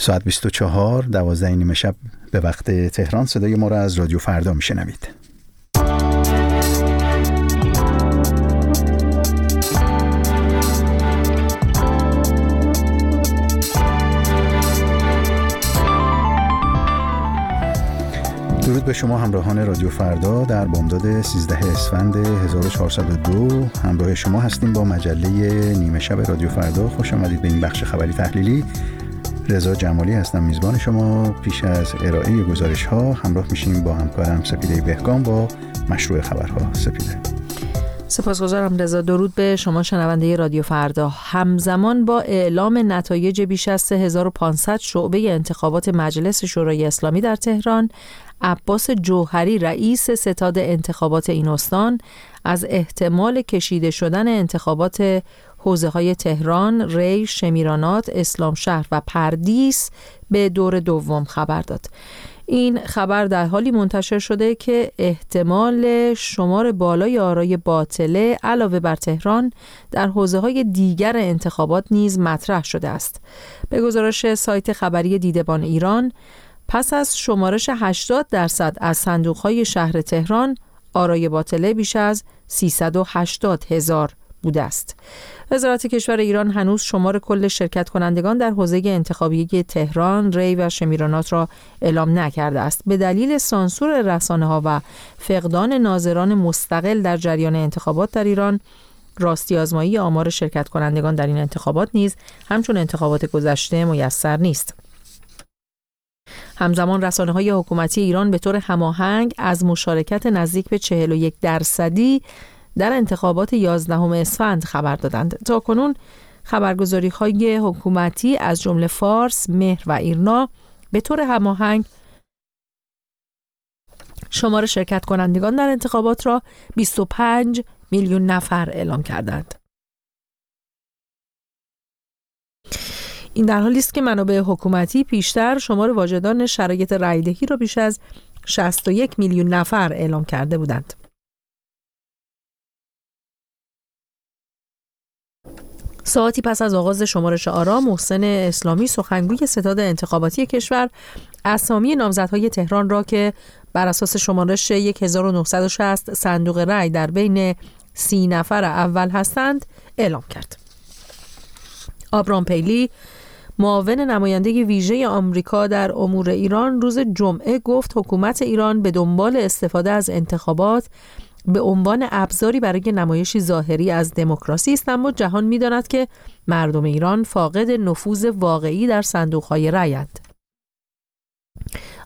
ساعت 24 دوازده نیمه شب به وقت تهران صدای ما را از رادیو فردا میشنوید. درود به شما همراهان رادیو فردا در بامداد 13 اسفند 1402 همراه شما هستیم با مجله نیمه شب رادیو فردا. خوش آمدید به این بخش خبری تحلیلی. رضا جمالی هستم میزبان شما. پیش از ارائه گزارش ها همراه میشیم با همکارم سپیده بهگام با مشروع خبرها. سپیده. سپاسگزارم رضا درود به شما شنونده رادیو فردا. همزمان با اعلام نتایج بیش از 3500 شعبه انتخابات مجلس شورای اسلامی در تهران عباس جوهری رئیس ستاد انتخابات این استان از احتمال کشیده شدن انتخابات حوزه های تهران، ری، شمیرانات، اسلام شهر و پردیس به دور دوم خبر داد. این خبر در حالی منتشر شده که احتمال شمار بالای آرای باطله علاوه بر تهران در حوزه های دیگر انتخابات نیز مطرح شده است. به گزارش سایت خبری دیدبان ایران پس از شمارش 80 درصد از صندوق های شهر تهران آرای باطله بیش از 380 هزار بوده است. وزارت کشور ایران هنوز شمار کل شرکت کنندگان در حوزه انتخابی تهران، ری و شمیرانات را اعلام نکرده است. به دلیل سانسور رسانه ها و فقدان ناظران مستقل در جریان انتخابات در ایران، راستی آزمایی آمار شرکت کنندگان در این انتخابات نیز همچون انتخابات گذشته میسر نیست. همزمان رسانه های حکومتی ایران به طور هماهنگ از مشارکت نزدیک به 41 درصدی در انتخابات 11 اسفند خبر دادند. تا کنون خبرگزاری های حکومتی از جمله فارس، مهر و ایرنا به طور هماهنگ شمار شرکت کنندگان در انتخابات را 25 میلیون نفر اعلام کردند. این در حالی است که منابع حکومتی پیشتر شمار واجدان شرایط رایدهی را بیش از 61 میلیون نفر اعلام کرده بودند. ساعتی پس از آغاز شمارش آرا محسن اسلامی سخنگوی ستاد انتخاباتی کشور اسامی نامزدهای تهران را که بر اساس شمارش 1960 صندوق رأی در بین سی نفر اول هستند اعلام کرد. آبرام پیلی معاون نماینده ویژه آمریکا در امور ایران روز جمعه گفت حکومت ایران به دنبال استفاده از انتخابات به عنوان ابزاری برای نمایشی ظاهری از دموکراسی است اما جهان می‌داند که مردم ایران فاقد نفوذ واقعی در صندوقهای رأیند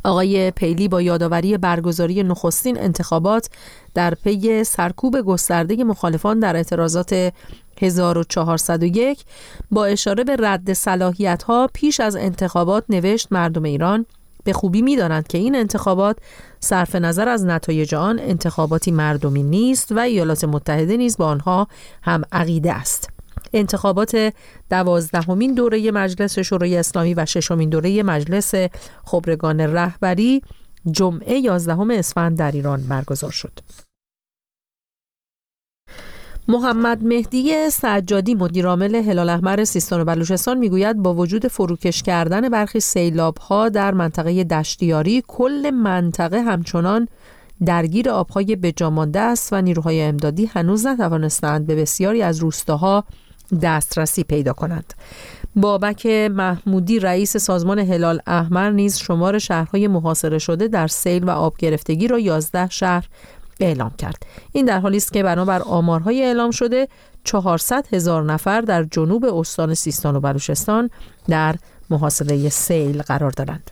آقای پیلی با یادآوری برگزاری نخستین انتخابات در پی سرکوب گسترده مخالفان در اعتراضات 1401 با اشاره به رد صلاحیت ها پیش از انتخابات نوشت مردم ایران به خوبی می دانند که این انتخابات صرف نظر از نتایج آن انتخاباتی مردمی نیست و ایالات متحده نیز با آنها هم عقیده است. انتخابات دوازدهمین دوره مجلس شورای اسلامی و ششمین دوره مجلس خبرگان رهبری جمعه 11 اسفند در ایران برگزار شد. محمد مهدی سجادی مدیرعامل هلال احمر سیستان و بلوچستان می‌گوید با وجود فروکش کردن برخی سیلاب ها در منطقه دشتیاری کل منطقه همچنان درگیر آبهای بجامانده است و نیروهای امدادی هنوز نتوانستند به بسیاری از روستاها دسترسی پیدا کنند. بابک محمودی رئیس سازمان هلال احمر نیز شمار شهرهای محاصره شده در سیل و آب گرفتگی را 11 شهر اعلام کرد. این در حالی است که بنابر آمارهای اعلام شده 400 هزار نفر در جنوب استان سیستان و بلوچستان در محاصره سیل قرار دارند.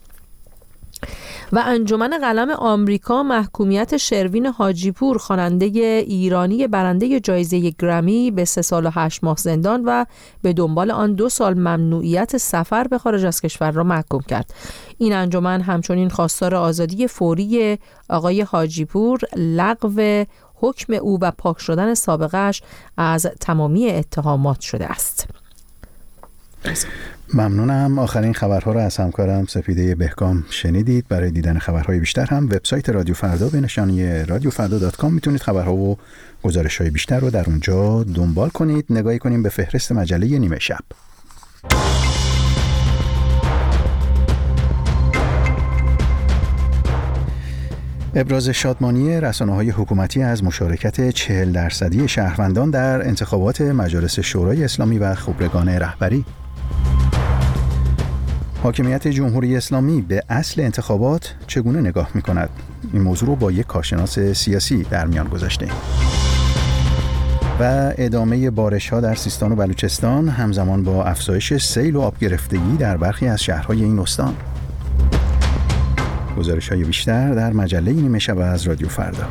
و انجمن قلم آمریکا محکومیت شروین حاجیپور خواننده ایرانی برنده جایزه گرمی به سه سال و هشت ماه زندان و به دنبال آن دو سال ممنوعیت سفر به خارج از کشور را محکوم کرد. این انجمن همچنین خواستار آزادی فوری آقای حاجیپور لغو حکم او و پاک شدن سابقش از تمامی اتهامات شده است. ممنونم. آخرین خبرها را از همکارم سپیده بهکام شنیدید. برای دیدن خبرهای بیشتر هم وبسایت رادیو فردا به نشانی رادیوفردا.com می‌تونید خبرها و گزارش های بیشتر رو در اونجا دنبال کنید. نگاهی کنیم به فهرست مجله نیمه شب. ابراز شادمانی رسانه های حکومتی از مشارکت 40 درصدی شهروندان در انتخابات مجالس شورای اسلامی و خبرگان رهبری. حاکمیت جمهوری اسلامی به اصل انتخابات چگونه نگاه می کند؟ این موضوع رو با یک کارشناس سیاسی در میان گذاشته. و ادامه بارش ها در سیستان و بلوچستان همزمان با افزایش سیل و آب گرفتگی در برخی از شهرهای این استان. گزارش های بیشتر در مجله نیمه شب از رادیو فردا.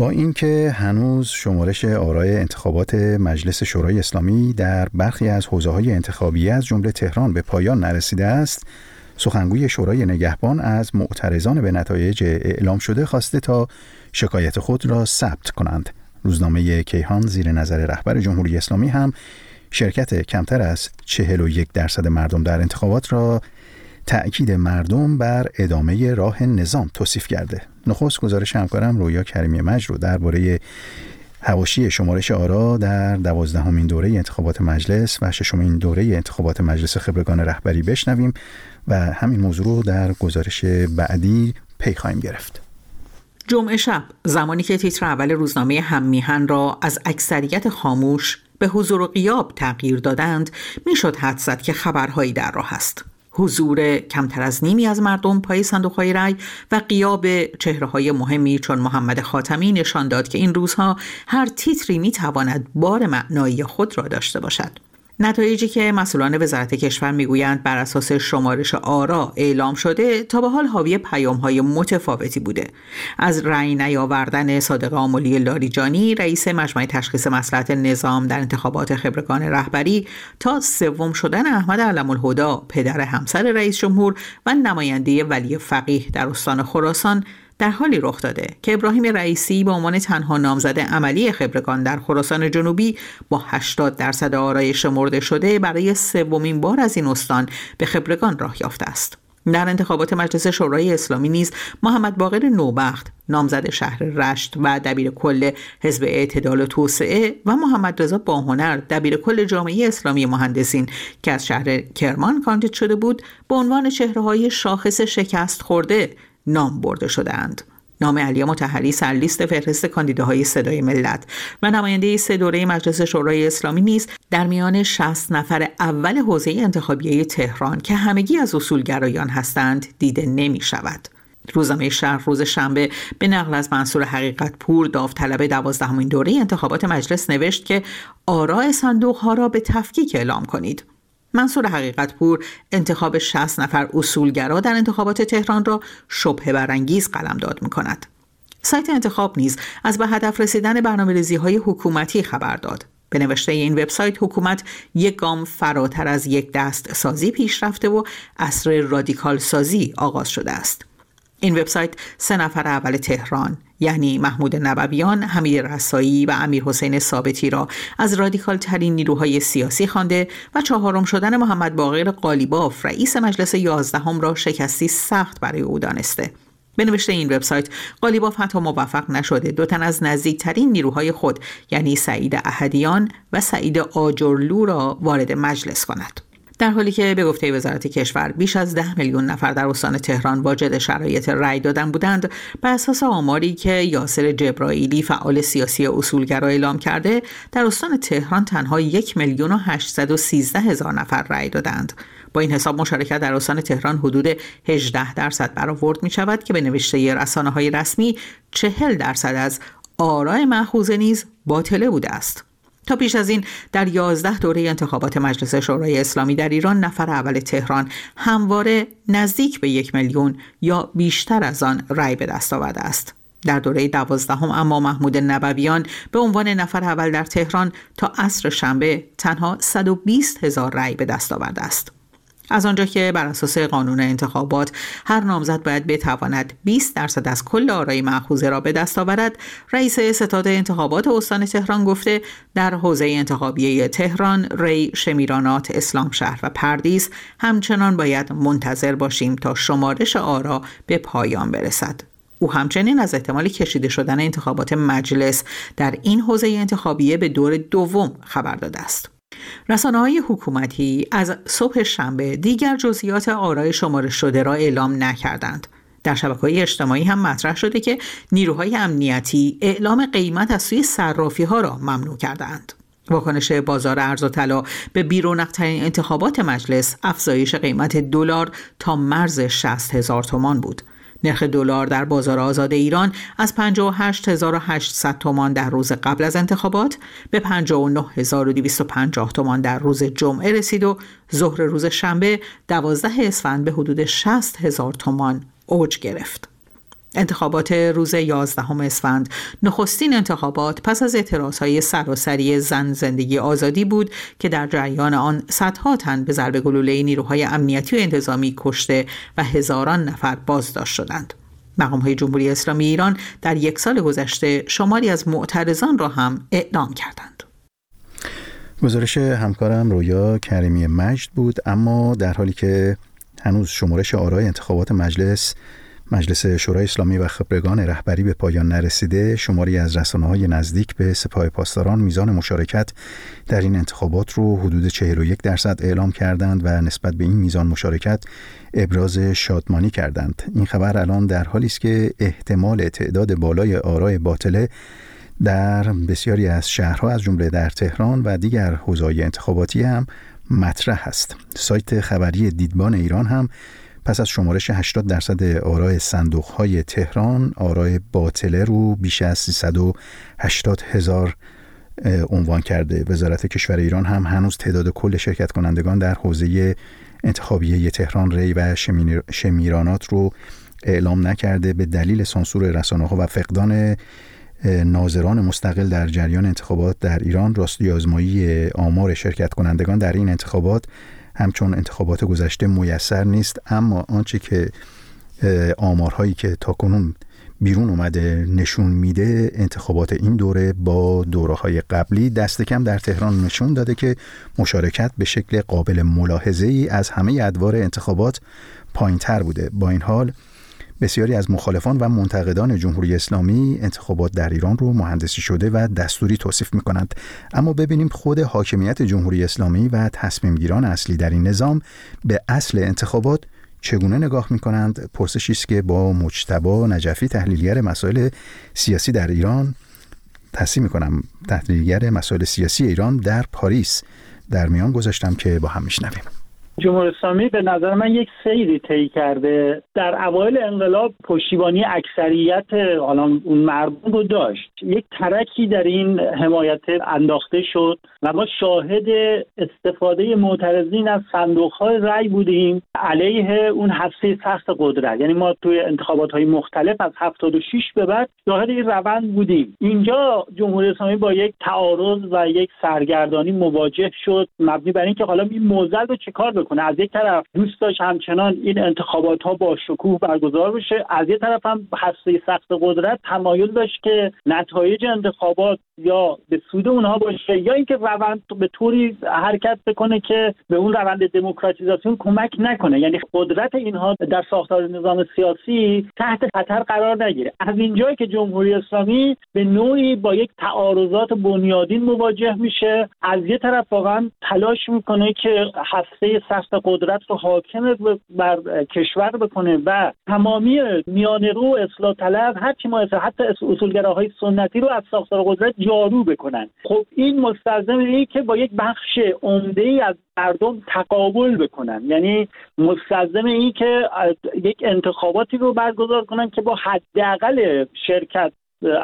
با اینکه هنوز شمارش آرای انتخابات مجلس شورای اسلامی در برخی از حوزه های انتخابی از جمله تهران به پایان نرسیده است سخنگوی شورای نگهبان از معترضان به نتایج اعلام شده خواسته تا شکایت خود را ثبت کنند. روزنامه کیهان زیر نظر رهبر جمهوری اسلامی هم شرکت کمتر از 41 درصد مردم در انتخابات را تأکید مردم بر ادامه راه نظام توصیف کرده. نخست گزارش همکارم رویا کریمی مج رو درباره هواشی شمارش آرا در دوازدهمین دوره انتخابات مجلس و ششمین دوره انتخابات مجلس خبرگان رهبری بشنویم و همین موضوع رو در گزارش بعدی پی خواهیم گرفت. جمعه شب زمانی که تیتر اول روزنامه هممیهن را از اکثریت خاموش به حضور و قیاب تغییر دادند می‌شد حد زد که خبرهایی در راه است حضور کمتر از نیمی از مردم پای صندوق های و قیاب چهره های مهمی چون محمد خاتمی نشان داد که این روزها هر تیتری می تواند بار معنایی خود را داشته باشد. نتایجی که مسئولان وزارت کشور می‌گویند بر اساس شمارش آرا اعلام شده تا به حال حاوی پیام های متفاوتی بوده. از رأی نیاوردن صادق آملی لاریجانی رئیس مجمع تشخیص مسئلت نظام در انتخابات خبرگان رهبری تا سوم شدن احمد علم الهدا پدر همسر رئیس جمهور و نماینده ولی فقیه در استان خراسان در حالی رخ داده که ابراهیم رئیسی به عنوان تنها نامزد عملی خبرگان در خراسان جنوبی با 80 درصد آرای شمرده شده برای سومین بار از این استان به خبرگان راه یافته است. در انتخابات مجلس شورای اسلامی نیز محمد باقر نوبخت نامزد شهر رشت و دبیر کل حزب اعتدال و توسعه و محمد رضا باهنر دبیر کل جامعه اسلامی مهندسین که از شهر کرمان کاندید شده بود به عنوان چهره های شاخص شکست خورده نام برده شدهاند. نام علی متحری سرلیست فهرست کاندیداهای صدای ملت و نماینده سه دوره مجلس شورای اسلامی نیز در میان 60 نفر اول حوزه انتخابیه تهران که همگی از اصولگرایان هستند دیده نمی شود. روزنامه شهر روز شنبه به نقل از منصور حقیقت پور داوطلب دوازدهمین دوره انتخابات مجلس نوشت که آراء صندوق ها را به تفکیک اعلام کنید منصور حقیقت پور انتخاب 60 نفر اصولگرا در انتخابات تهران را شبه برانگیز قلمداد می کند. سایت انتخاب نیز از به هدف رسیدن برنامه های حکومتی خبر داد. به نوشته این وبسایت حکومت یک گام فراتر از یک دست سازی پیش رفته و اصر رادیکال سازی آغاز شده است. این وبسایت سه نفر اول تهران یعنی محمود نبویان، حمید رسایی و امیر حسین ثابتی را از رادیکال ترین نیروهای سیاسی خوانده و چهارم شدن محمد باقر قالیباف رئیس مجلس یازدهم را شکستی سخت برای او دانسته. به این وبسایت قالیباف حتی موفق نشده دو تن از نزدیکترین نیروهای خود یعنی سعید احدیان و سعید آجرلو را وارد مجلس کند. در حالی که به گفته وزارت کشور بیش از ده میلیون نفر در استان تهران واجد شرایط رأی دادن بودند بر اساس آماری که یاسر جبرائیلی فعال سیاسی اصولگرا اعلام کرده در استان تهران تنها یک میلیون و سیزده هزار نفر رأی دادند. با این حساب مشارکت در استان تهران حدود 18 درصد برآورد می شود که به نوشته رسانه های رسمی 40 درصد از آرای محوزه نیز باطله بوده است. تا پیش از این در 11 دوره انتخابات مجلس شورای اسلامی در ایران نفر اول تهران همواره نزدیک به یک میلیون یا بیشتر از آن رأی به دست آورده است. در دوره دوازدهم اما محمود نبویان به عنوان نفر اول در تهران تا عصر شنبه تنها 120 هزار رأی به دست آورده است. از آنجا که بر اساس قانون انتخابات هر نامزد باید بتواند 20 درصد از کل آرای معخوزه را به دست آورد رئیس ستاد انتخابات استان تهران گفته در حوزه انتخابی تهران ری شمیرانات اسلام شهر و پردیس همچنان باید منتظر باشیم تا شمارش آرا به پایان برسد. او همچنین از احتمال کشیده شدن انتخابات مجلس در این حوزه انتخابیه به دور دوم خبر داده است. رسانه های حکومتی از صبح شنبه دیگر جزئیات آرای شمارش شده را اعلام نکردند. در شبکه های اجتماعی هم مطرح شده که نیروهای امنیتی اعلام قیمت از سوی صرافی ها را ممنوع کردند. واکنش بازار ارز و طلا به بیرونقترین انتخابات مجلس افزایش قیمت دلار تا مرز 60 هزار تومان بود. نرخ دلار در بازار آزاد ایران از 58800 تومان در روز قبل از انتخابات به 59250 تومان در روز جمعه رسید و ظهر روز شنبه 12 اسفند به حدود 60 هزار تومان اوج گرفت. انتخابات روز 11 اسفند نخستین انتخابات پس از اعتراضهای سراسری زن زندگی آزادی بود که در جریان آن صدها تن به ضرب گلوله نیروهای امنیتی و انتظامی کشته و هزاران نفر بازداشت شدند. مقام های جمهوری اسلامی ایران در یک سال گذشته شماری از معترضان را هم اعلام کردند. گزارش همکارم رویا کریمی مجد بود اما در حالی که هنوز شمارش آرای انتخابات مجلس مجلس شورای اسلامی و خبرگان رهبری به پایان نرسیده شماری از رسانه های نزدیک به سپاه پاسداران میزان مشارکت در این انتخابات رو حدود 41 درصد اعلام کردند و نسبت به این میزان مشارکت ابراز شادمانی کردند. این خبر الان در حالی است که احتمال تعداد بالای آرای باطله در بسیاری از شهرها از جمله در تهران و دیگر حوزه‌های انتخاباتی هم مطرح است. سایت خبری دیدبان ایران هم پس از شمارش 80 درصد آرای صندوق های تهران آرای باطله رو بیش از 380 هزار عنوان کرده. وزارت کشور ایران هم هنوز تعداد کل شرکت کنندگان در حوزه انتخابیه تهران ری و شمیرانات رو اعلام نکرده. به دلیل سانسور رسانه ها و فقدان ناظران مستقل در جریان انتخابات در ایران راستی آزمایی آمار شرکت کنندگان در این انتخابات همچون انتخابات گذشته میسر نیست اما آنچه که آمارهایی که تاکنون بیرون اومده نشون میده انتخابات این دوره با دوره های قبلی دست کم در تهران نشون داده که مشارکت به شکل قابل ملاحظه ای از همه ادوار انتخابات پایین تر بوده. با این حال بسیاری از مخالفان و منتقدان جمهوری اسلامی انتخابات در ایران رو مهندسی شده و دستوری توصیف می کنند اما ببینیم خود حاکمیت جمهوری اسلامی و تصمیم گیران اصلی در این نظام به اصل انتخابات چگونه نگاه می کنند پرسشی است که با مجتبا نجفی تحلیلگر مسائل سیاسی در ایران تصمیم می کنم تحلیلگر مسائل سیاسی ایران در پاریس. در میان گذاشتم که با هم میشنویم. جمهوری اسلامی به نظر من یک سیری طی کرده. در اوایل انقلاب پشتیبانی اکثریت حالا اون مردم رو داشت. یک ترکی در این حمایت انداخته شد و ما شاهد استفاده معترضین از صندوق های رأی بودیم. علیه اون هسته سخت قدرت. یعنی ما توی انتخابات های مختلف از 76 به بعد شاهد این روند بودیم. اینجا جمهوری اسلامی با یک تعارض و یک سرگردانی مواجه شد. مبنی بر اینکه حالا این موزل رو چیکار بکنه. از یک طرف دوست داشت همچنان این انتخابات ها با شکوه برگزار بشه از یک طرف هم هسته سخت قدرت تمایل داشت که نتایج انتخابات یا به سود اونها باشه یا اینکه روند به طوری حرکت بکنه که به اون روند دموکراتیزاسیون کمک نکنه. یعنی قدرت اینها در ساختار نظام سیاسی تحت خطر قرار نگیره. از اینجایی که جمهوری اسلامی به نوعی با یک تعارضات بنیادین مواجه میشه از یه طرف واقعا تلاش می‌کنه که هسته سخت قدرت رو حاکم بر کشور بکنه و تمامی میانه رو اصلاح طلب هر چی ما حتی اصولگراهای سنتی رو از ساختار قدرت جارو بکنن. خب این مستلزم اینه که با یک بخش عمده ای از مردم تقابل بکنن. یعنی مستلزم این که یک انتخاباتی رو برگزار کنن که با حداقل شرکت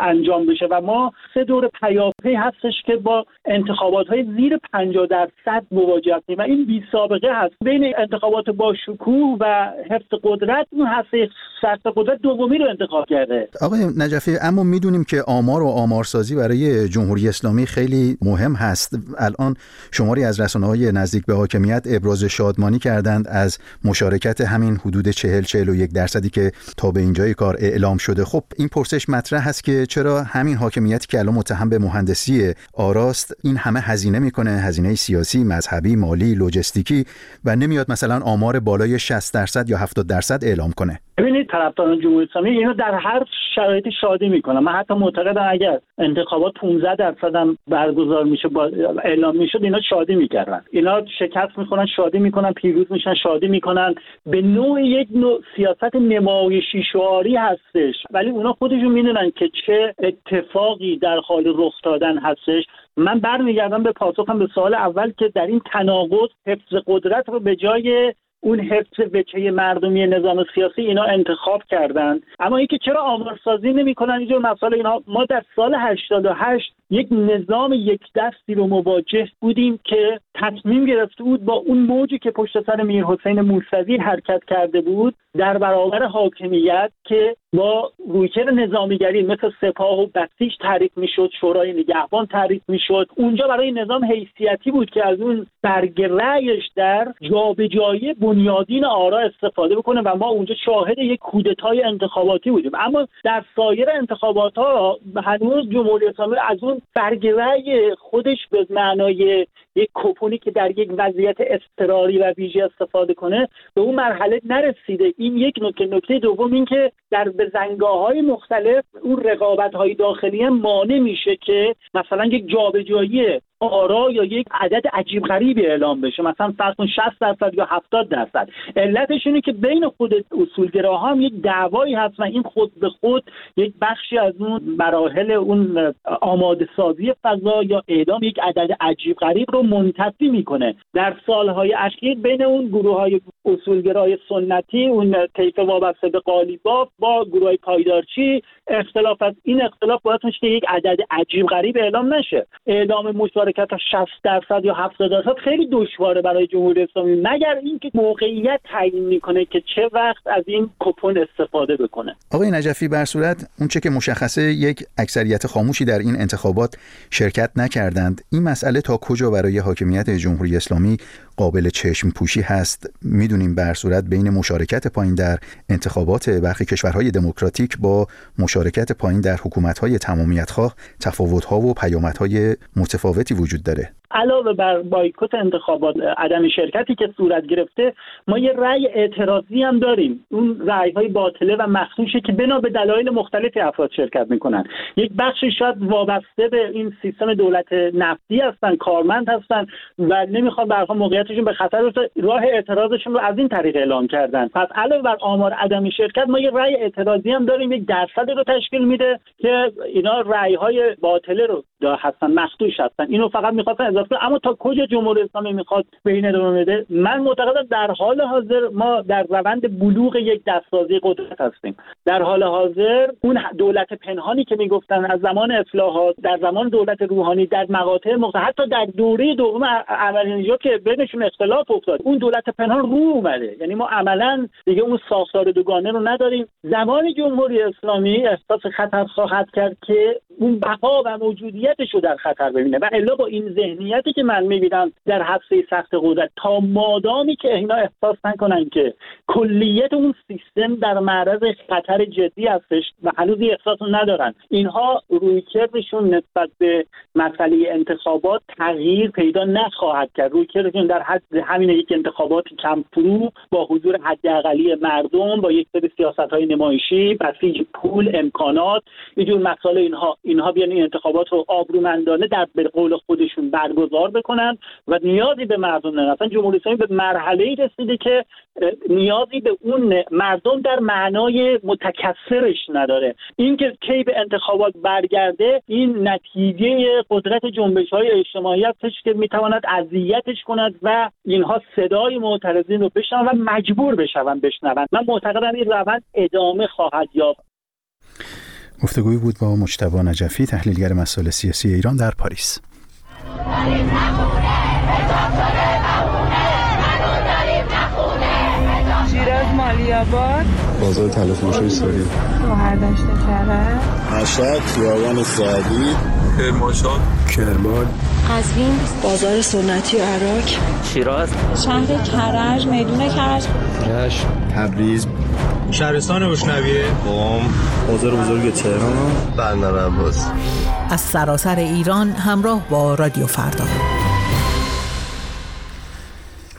انجام بشه و ما سه دور پیاپی هستش که با انتخابات های زیر 50 درصد مواجه هستیم و این بی سابقه هست. بین انتخابات با شکوه و حفظ قدرت اون هسته سخت قدرت دومی رو انتخاب کرده. آقای نجفی اما می‌دونیم که آمار و آمارسازی برای جمهوری اسلامی خیلی مهم هست. الان شماری از رسانه های نزدیک به حاکمیت ابراز شادمانی کردند از مشارکت همین حدود 40 41 درصدی که تا به اینجای کار اعلام شده. خب این پرسش مطرح هست که چرا همین حاکمیتی که الان متهم به مهندسی آراست این همه هزینه می‌کنه هزینه سیاسی مذهبی مالی لوجستیکی و نمیاد مثلا آمار بالای 60 درصد یا 70 درصد اعلام کنه. ببینید طرفداران جمهوری اسلامی اینو در هر شرایطی شادی می‌کنن. من حتی معتقدم اگر انتخابات 15 درصد هم برگزار میشه با اعلام می‌شد اینا شادی می‌کردن. اینا شکست می‌کنن شادی می‌کنن پیروز میشن شادی می‌کنن. به نوع یک نوع سیاست نمایشی شعاری هستش. ولی اونا خودشون می‌دونن که چه اتفاقی در حال رخ دادن هستش. من برمیگردم به پاسخم به سوال اول که در این تناقض حفظ قدرت رو به جای اون حفظ وچه مردمی نظام سیاسی اینا انتخاب کردند اما اینکه چرا آمارسازی نمی‌کنن؟ اینجور مسائل اینا. ما در سال 88 یک نظام یک دستی رو مواجه بودیم که تصمیم گرفته بود با اون موجی که پشت سر میر حسین موسوی حرکت کرده بود در برابر حاکمیت که با رویکرد نظامیگری مثل سپاه و بسیج تعریف می‌شد شورای نگهبان تعریف می‌شد. اونجا برای نظام حیثیتی بود که از اون برگ رأیش در جابجایی بنیادین آرا استفاده بکنه و ما اونجا شاهد یک کودتای انتخاباتی بودیم. اما در سایر انتخابات ها هنوز جمهوری اسلامی از اون برگ رأی خودش به معنای یک کپونی که در یک وضعیت اضطراری و ویژه استفاده کنه به اون مرحله نرسیده. این یک نکته. نکته دوم این که در بزنگاه های مختلف اون رقابت های داخلی مانع میشه که مثلا یک جابجایی آرا یا یک عدد عجیب غریبی اعلام بشه. مثلا فرض کن 60 درصد یا 70 درصد. علتش اینه که بین خود اصولگراها هم یک دعوایی هست و این خود به خود یک بخشی از اون مراحل اون آماده سازی فضا یا اعدام یک عدد عجیب غریب رو منتفی می‌کنه. در سالهای اخیر بین اون گروه های اصولگرای سنتی اون طیف وابسته به قالیباف با گروه های پایدارچی اختلاف از این اختلاف باید میشه که یک عدد عجیب غریب اعلام نشه. اعلام مشارکت 60 درصد یا 70 درصد خیلی دشواره برای جمهوری اسلامی. مگر اینکه موقعیت تعیین می‌کنه که چه وقت از این کپون استفاده بکنه؟ آقای نجفی بر صورت اون چه که مشخصه یک اکثریت خاموشی در این انتخابات شرکت نکردند. این مسئله تا کجا برای حاکمیت جمهوری اسلامی قابل چشم پوشی هست. می‌دونیم بر صورت بین مشارکت پایین در انتخابات برخی کشورهای دموکراتیک با مشارکت پایین در حکومت‌های تمامیت‌خواه تفاوت‌ها و پیامدهای متفاوتی وجود داره. علاوه بر بایکوت انتخابات عدم شرکتی که صورت گرفته ما یه رأی اعتراضی هم داریم. اون رأی های باطله و مخصوصه که بنا به دلایل مختلفی افراد شرکت می‌کنن. یک بخشی شاید وابسته به این سیستم دولت نفتی هستن کارمند هستن و نمی‌خوان برها موقعیتشون به خطر راه اعتراضشون رو از این طریق اعلام کردن. پس علاوه بر آمار عدم شرکت ما یه رأی اعتراضی هم داریم یک درصد رو تشکیل میده که اینا رأی های باطله رو هستن مخدوش هستن. اینو فقط می‌خواستن اما تا کجا جمهوری اسلامی می‌خواد به این ادامه بده؟ من معتقدم در حال حاضر ما در روند بلوغ یک دستسازی قدرت هستیم. در حال حاضر اون دولت پنهانی که می‌گفتن از زمان اصلاحات در زمان دولت روحانی در مقاطع مختلف حتی در دوره دوم عملی که بینشون اختلاف افتاد اون دولت پنهان رو اومده. یعنی ما عملا دیگه اون ساختار دوگانه رو نداریم. زمان جمهوری اسلامی احساس خطر خواهد کرد که اون بقا و موجودیتش رو در خطر ببینه و الا با این ذهنیتی که من می‌بینم در حفظه سخت قدرت. تا مادامی که اینا احساس نکنن که کلیت اون سیستم در معرض خطر جدی هستش و هنوز احساس ندارن. اینها رویکردشون نسبت به مسئله انتخابات تغییر پیدا نخواهد کرد. رویکردشون در حد همین یک انتخابات کم فرو با حضور حداقلی مردم با یک سری سیاست های نمایشی بسیج پول امکانات اینجور مسائل اینها. اینها بیان این انتخابات رو آبرومندانه در به قول خودشون برگزار بکنن و نیازی به مردم ندارن اصلا جمهوری اسلامی به مرحله ای رسیده که نیازی به اون مردم در معنای متکثرش نداره. اینکه کی به انتخابات برگرده این نتیجه قدرت جنبش های اجتماعی هستش که می‌تواند اذیتش کند و اینها صدای معترضین رو بشنون و مجبور بشون بشنوند من معتقدم این روند ادامه خواهد یافت. گفتگوی بود با مجتبی نجفی تحلیلگر مسائل سیاسی ایران در پاریس. شیراز مالی آباد. بازار تلفروشی ساری شوهردشت کرد مشهد خیابان سعدی. کرمانشاه. کرمان. قزوین بازار سنتی عراق. شیراز. شهر کرج میدون کرج. رشت تبریز. شهرستان اشنویه قم بازار بزرگ تهران. بندر عباس. از سراسر ایران همراه با رادیو فردا.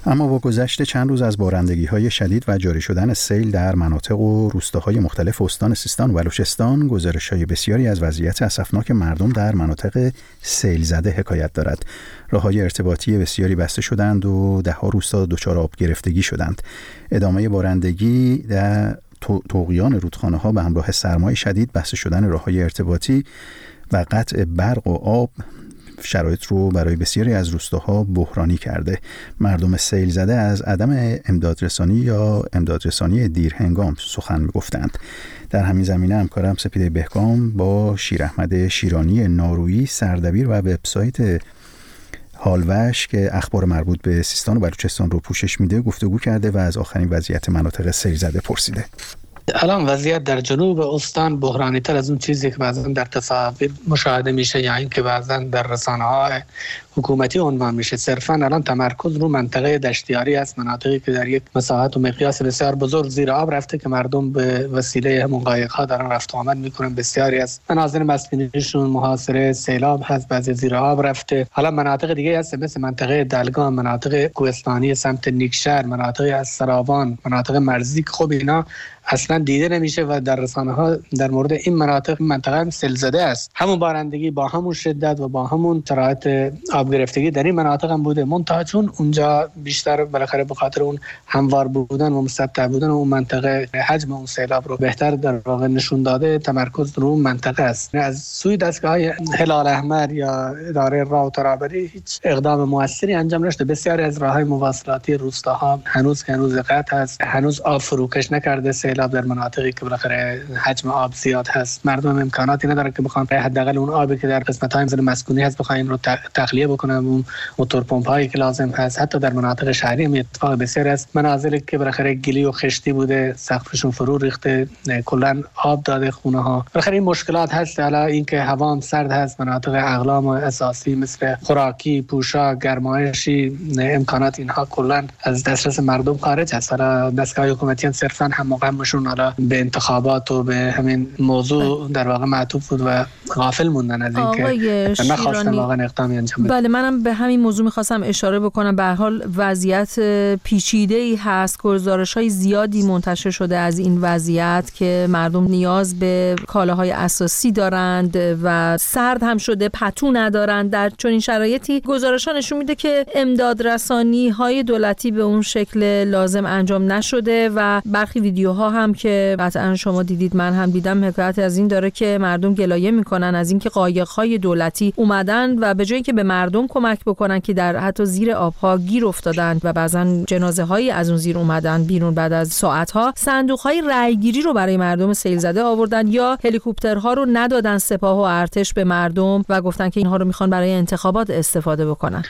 اما با گذشت چند روز از بارندگی های شدید و جاری شدن سیل در مناطق و روستاهای مختلف استان سیستان و بلوچستان گزارش های بسیاری از وضعیت اسفناک مردم در مناطق سیل زده حکایت دارد. راه های ارتباطی بسیاری بسته شدند و دهها روستا دچار آب گرفتگی شدند. ادامه بارندگی در توقیان رودخانه ها به همراه سرمای شدید بسته شدن راه های ارتباطی و قطع برق و آب شرایط رو برای بسیاری از روستاها بحرانی کرده. مردم سیل زده از عدم امدادرسانی یا امدادرسانی دیر هنگام سخن می‌گفتند. در همین زمینه همکارم سپیده بهگام با شیر احمد شیرانی نارویی سردبیر و وبسایت حالوش که اخبار مربوط به سیستان و بلوچستان رو پوشش میده گفتگو کرده و از آخرین وضعیت مناطق سیل زده پرسیده. الان وضعیت در جنوب استان بحرانی تر از اون چیزی که بعضا در تصاویر مشاهده میشه یا اینکه بعضا در رسانه های حکومتی عنوان میشه. صرفا الان تمرکز رو منطقه دشتیاری است مناطقی که در یک مساحت و مقیاس بسیار بزرگ زیر آب رفته که مردم به وسیله همون قایق ها دارن رفت آمد می‌کنن. بسیاری از مناظر مسکونیشون محاصره سیلاب هست بعضی زیر آب رفته. حالا مناطق دیگه هست مثل منطقه دلگان مناطق کوهستانی سمت نیکشهر مناطق از سراوان مناطق مرزی خب اینا اصلا دیده نمیشه و در رسانه ها در مورد این مناطق منطقه هم سل زده است. همون بارندگی با همون شدت و با همون شرایط آب گرفتگی در این مناطق هم بوده. منتها چون اونجا بیشتر بالاخره به خاطر اون هموار بودن و مسطح بودن اون منطقه حجم اون سیلاب رو بهتر در واقع نشون داده تمرکز رو منطقه است. از سوی دستگاه های هلال احمر یا اداره راه و ترابری هیچ اقدام موثری انجام نشده. بسیاری از راه های مواصلاتی روستاها هنوز هنوز قطع هست هنوز آب فروکش نکرده سیلاب در مناطقی که بالاخره حجم آب زیاد هست مردم امکاناتی ندارن که بخوان حداقل اون آبی که در قسمت های مسکونی هست بخواین رو تخلیه بکنن اون موتور پمپ هایی که لازم هست. حتی در مناطق شهری هم اتفاق بسیار است. منازلی که بالاخره گلی و خشتی بوده سقفشون فرو ریخته کلا آب داده خونه ها. بالاخره این مشکلات هست. حالا اینکه هوا هم سرد هست مناطق اقلام اساسی مثل خوراکی پوشاک گرمایشی امکانات اینها کلا از دسترس مردم خارج هست. حالا دستگاه حکومتی صرفا هم مقامشون حالا به انتخابات و به همین موضوع در واقع معطوف بود و غافل موندن از اینکه نخواستن واقعا اقدامی انجام بله منم به همین موضوع می‌خواستم اشاره بکنم. به حال وضعیت پیچیده ای هست. گزارش های زیادی منتشر شده از این وضعیت که مردم نیاز به کالاهای اساسی دارند و سرد هم شده پتو ندارند. در چنین شرایطی گزارش ها نشون میده که امداد رسانی های دولتی به اون شکل لازم انجام نشده و برخی ویدیوها هم که قطعا شما دیدید من هم دیدم. حکایت از این داره که مردم گلایه می‌کنن از اینکه قایق های دولتی اومدن و به جایی که به مردم کمک بکنن که در حتی زیر آبها گیر افتادن و بعضا جنازه هایی از اون زیر اومدن بیرون بعد از ساعت ها صندوق های رأیگیری رو برای مردم سیل زده آوردن یا هلیکوپترها رو ندادن سپاه و ارتش به مردم و گفتن که اینها رو می‌خوان برای انتخابات استفاده بکنن.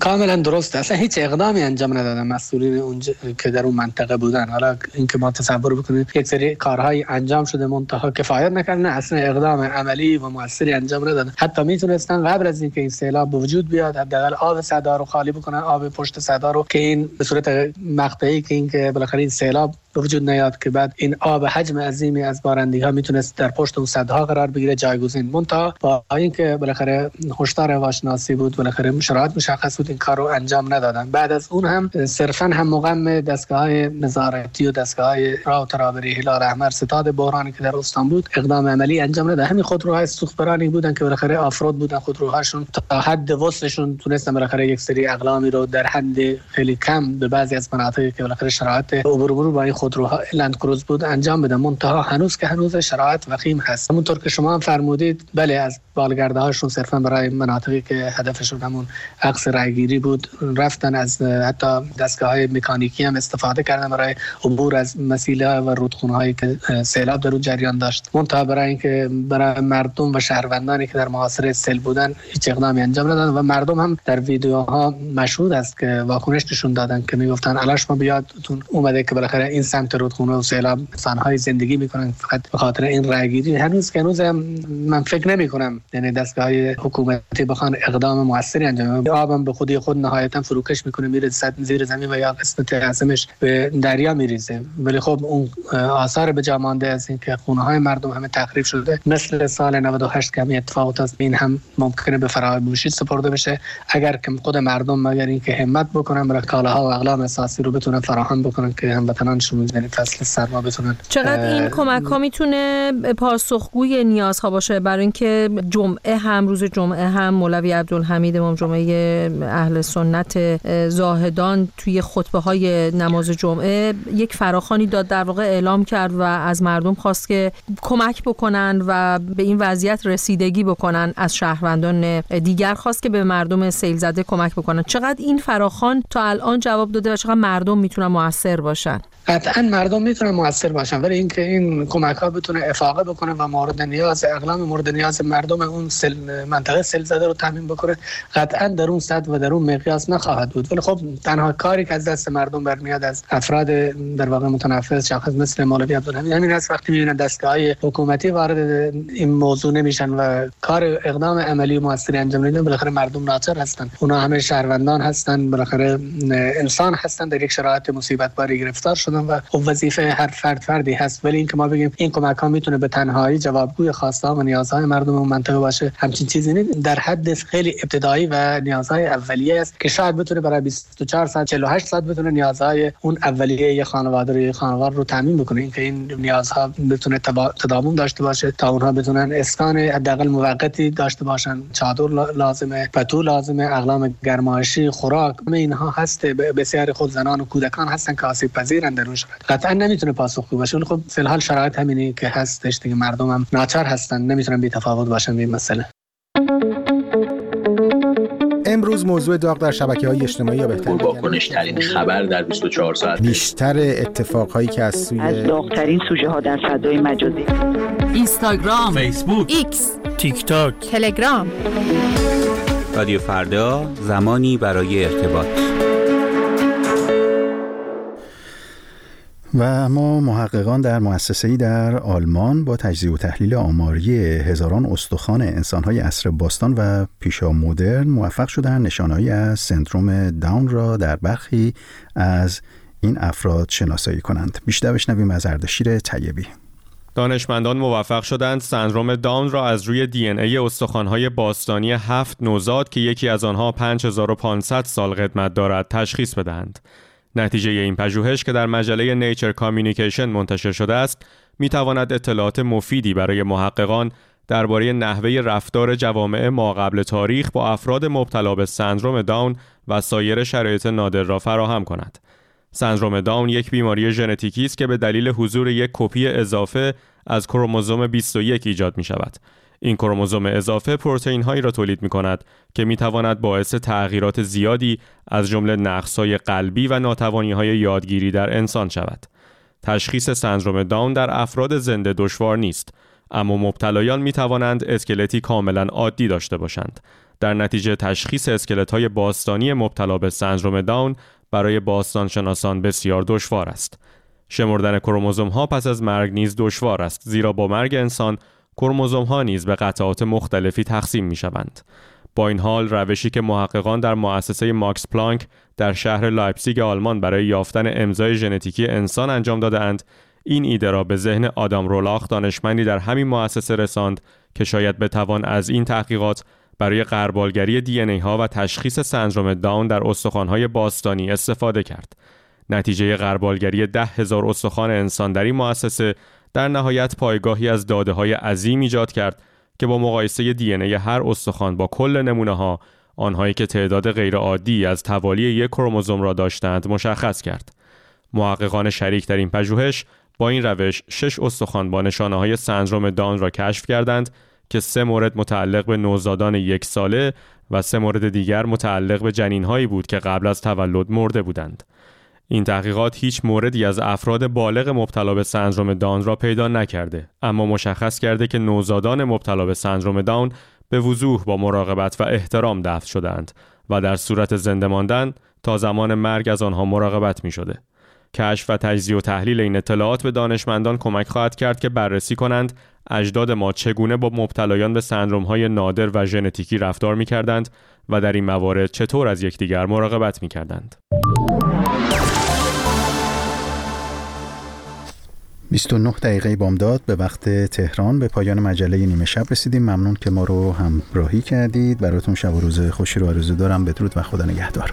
کاملا درسته اصلا هیچ اقدامی انجام ندادن. مسئولین اونجا که در اون منطقه بودن. حالا اینکه ما تصور بکنیم یک سری کارهای انجام شده منتها کفایت نکردن. اصلا اقدام عملی و موثری انجام ندادن. حتی می‌تونستن قبل از اینکه این سیلاب به وجود بیاد حداقل آب صدا رو خالی بکنن آب پشت صدا رو که این به صورت مقطعی که اینکه بالاخره این سیلاب وجود نیاد که بعد این آب حجم عظیمی از بارندگی ها می‌تونست در پشت اون صدها قرار بگیره جایگزین. مونتا با اینکه بالاخره هشدار هواشناسی بود بالاخره شرایط مشخص بود این کار رو انجام ندادن. بعد از اون هم صرفا هم مقام دستگاه های نظارتی و دستگاه های راه ترابری هلال احمر ستاد بحرانی که در استان بود اقدام عملی انجام نداد. همین خودروهای سوختبرانی بودن که بالاخره آفرود بودن خودروهاشون. تا حد وسعشون تونستن بالاخره یک سری اقلامی رو در حد خیلی کم به بعضی از مناطقی که بالاخره شرایط عبور با این خودروها لند کروز بود انجام بدن. منتها هنوز که هنوز شرایط وخیم هست. همونطور که شما هم فرمودید بله از بالگرده هاشون صرفا برای مناطقی که هدفشون همون عکس رایگیری بود. رفتن از حتی دستگاه های مکانیکی هم استفاده کردن برای عبور از مسیله و رودخونه هایی که سیلاب در جریان داشت. منتها برای اینکه برای مردم و شهروندانی که در محاصره سیل بودن هیچ اقدامی انجام ندادن و مردم هم در ویدیوها مشهود است که واکنش نشون دادن که می‌گفتن ما بیادتون اومده که بالاخره این سمت رودخونه و سیلاب های زندگی می‌کنن. فقط به خاطر این رایگیری هنوز که هنوز من فکر نمی کنم یعنی دستگاه حکومتی بخوان اقدام موثری انجام آبم به خودی خود نهایتا فروکش می‌کنه میره زیر زمین و یا قسمت اعظمش به دریا میریزه. ولی خب اون آثار به جا مانده از اینکه خونه های مردم همه تخریب شده. مثل سال 98 که همین اتفاقات از این هم ممکنه به فراموشی سپرده بشه. اگر که خود مردم مگر اینکه همت بکنن برای کالاها و اقلام اساسی رو بتونن فراهم بکنن که هموطنانشون یعنی فصل سرما بتونن چقدر این کمک ها می‌تونه پاسخگوی نیازها باشه؟ برای اینکه جمعه هم روز جمعه هم مولوی عبدالحمید امام جمعه اهل سنت زاهدان توی خطبه های نماز جمعه یک فراخانی داد در واقع اعلام کرد و از مردم خواست که کمک بکنن و به این وضعیت رسیدگی بکنن از شهروندان دیگر. خواست که به مردم سیل زده کمک بکنن. چقدر این فراخان تا الان جواب داده و چقدر مردم می‌تونن موثر باشن؟ قطعا مردم می‌تونن موثر باشن ولی اینکه این کمک ها بتونه افاقه بکنه و مورد نیاز اقلام مورد نیاز مردم اون سل منطقه سل زده رو تامین بکنه قطعا در اون صد و در اون مقیاس نخواهد بود. ولی خب تنها کاری که از دست مردم برمیاد از افراد در واقع متنفذ شخص مثل مولوی عبدالحمید همین است وقتی می‌بینن دستگاه های حکومتی وارد این موضوع نمیشن و کار اقدام عملی و موثری انجام نمیدن بالاخره مردم ناچار هستن. اونا همه شهروندان هستن بالاخره انسان هستن در یک شرایط مصیبت باری گرفتار شدن. و خب وظیفه هر فرد فردی هست ولی اینکه ما بگیم این کمک ها می‌تونه به تنهایی جوابگوی خواسته و نیازهای مردم اون منطقه باشه همچین چیزی نیست. در حد خیلی ابتدایی و نیازهای اولیه است که شاید بتونه برای 24 ساعت 48 ساعت بتونه نیازهای اون اولیه یه خانواده رو یه خانواده رو تامین بکنه. اینکه این نیازها بتونه تداوم داشته باشه تا اونها بتونن اسکان حداقل موقتی داشته باشن. چادر لازمه پتو لازمه اقلام گرمایشی خوراک اینها هست. بسیار خود زنان و کودکان هستن که آسیب پذیرن در اون شرایط قطعا نمی‌تونه پاسخگو باشه خب فی الحال شرایط همینی که هستش دیگه. مردم هم ناچار هستن. نمی‌تونن بی تفاوت باشن به این مسئله. امروز موضوع داغ در شبکه های اجتماعی یا بهتر واکنش ترین خبر در 24 ساعت. بیشتر اتفاق هایی که از سوی از داغترین سوژه ها در فضای مجازی. اینستاگرام فیسبوک ایکس تیک تاک تلگرام. رادیو فردا زمانی برای ارتباط. و ما محققان در مؤسسه‌ای در آلمان با تجزیه و تحلیل آماری هزاران استخوان انسانهای عصر باستان و پیشا مدرن موفق شدن نشانهایی از سندروم داون را در برخی از این افراد شناسایی کنند. بیشتر بشنویم از اردشیر طیبی. دانشمندان موفق شدند سندروم داون را از روی دی ان ای استخوان‌های باستانی هفت نوزاد که یکی از آنها 5500 سال قدمت دارد تشخیص بدهند. نتیجه این پژوهش که در مجله نیچر کامیونیکیشن منتشر شده است می تواند اطلاعات مفیدی برای محققان درباره نحوه رفتار جوامع ما قبل تاریخ با افراد مبتلا به سندروم داون و سایر شرایط نادر را فراهم کند. سندروم داون یک بیماری ژنتیکی است که به دلیل حضور یک کپی اضافه از کروموزوم 21 ایجاد می شود. این کروموزوم اضافه پروتئین هایی را تولید می کند که می تواند باعث تغییرات زیادی از جمله نقص های قلبی و ناتوانی های یادگیری در انسان شود. تشخیص سندروم داون در افراد زنده دشوار نیست اما مبتلایان می توانند اسکلتی کاملا عادی داشته باشند. در نتیجه تشخیص اسکلت های باستانی مبتلا به سندروم داون برای باستان شناسان بسیار دشوار است. شمردن کروموزوم ها پس از مرگ نیز دشوار است زیرا با مرگ انسان کروموزوم ها نیز به قطعات مختلفی تقسیم می شوند. با این حال روشی که محققان در مؤسسه ماکس پلانک در شهر لایپزیگ آلمان برای یافتن امضای ژنتیکی انسان انجام دادهاند این ایده را به ذهن آدام رولاخ دانشمندی در همین مؤسسه رساند که شاید بتوان از این تحقیقات برای غربالگری دی ای ها و تشخیص سندروم داون در استخوان‌های باستانی استفاده کرد. نتیجه غربالگری ده هزار استخوان انسان در این مؤسسه در نهایت پایگاهی از داده های عظیم ایجاد کرد که با مقایسه دی ای هر استخوان با کل نمونه ها آنهایی که تعداد غیرعادی از توالی یک کروموزوم را داشتند مشخص کرد. محققان شریک در این پژوهش با این روش شش استخوان با نشانه های سندروم دان را کشف کردند که سه مورد متعلق به نوزادان یک ساله و سه مورد دیگر متعلق به جنین هایی بود که قبل از تولد مرده بودند. این تحقیقات هیچ موردی از افراد بالغ مبتلا به سندروم داون را پیدا نکرده اما مشخص کرده که نوزادان مبتلا به سندروم داون به وضوح با مراقبت و احترام دفن شدند و در صورت زنده ماندن تا زمان مرگ از آنها مراقبت می شده. کشف و تجزیه و تحلیل این اطلاعات به دانشمندان کمک خواهد کرد که بررسی کنند اجداد ما چگونه با مبتلایان به سندروم های نادر و ژنتیکی رفتار می کردند و در این موارد چطور از یکدیگر مراقبت می کردند. 29 دقیقه بامداد به وقت تهران به پایان مجله نیمه شب رسیدیم. ممنون که ما رو همراهی کردید. براتون شب و روز خوشی رو آرزو دارم. بدرود و خدا نگهدار.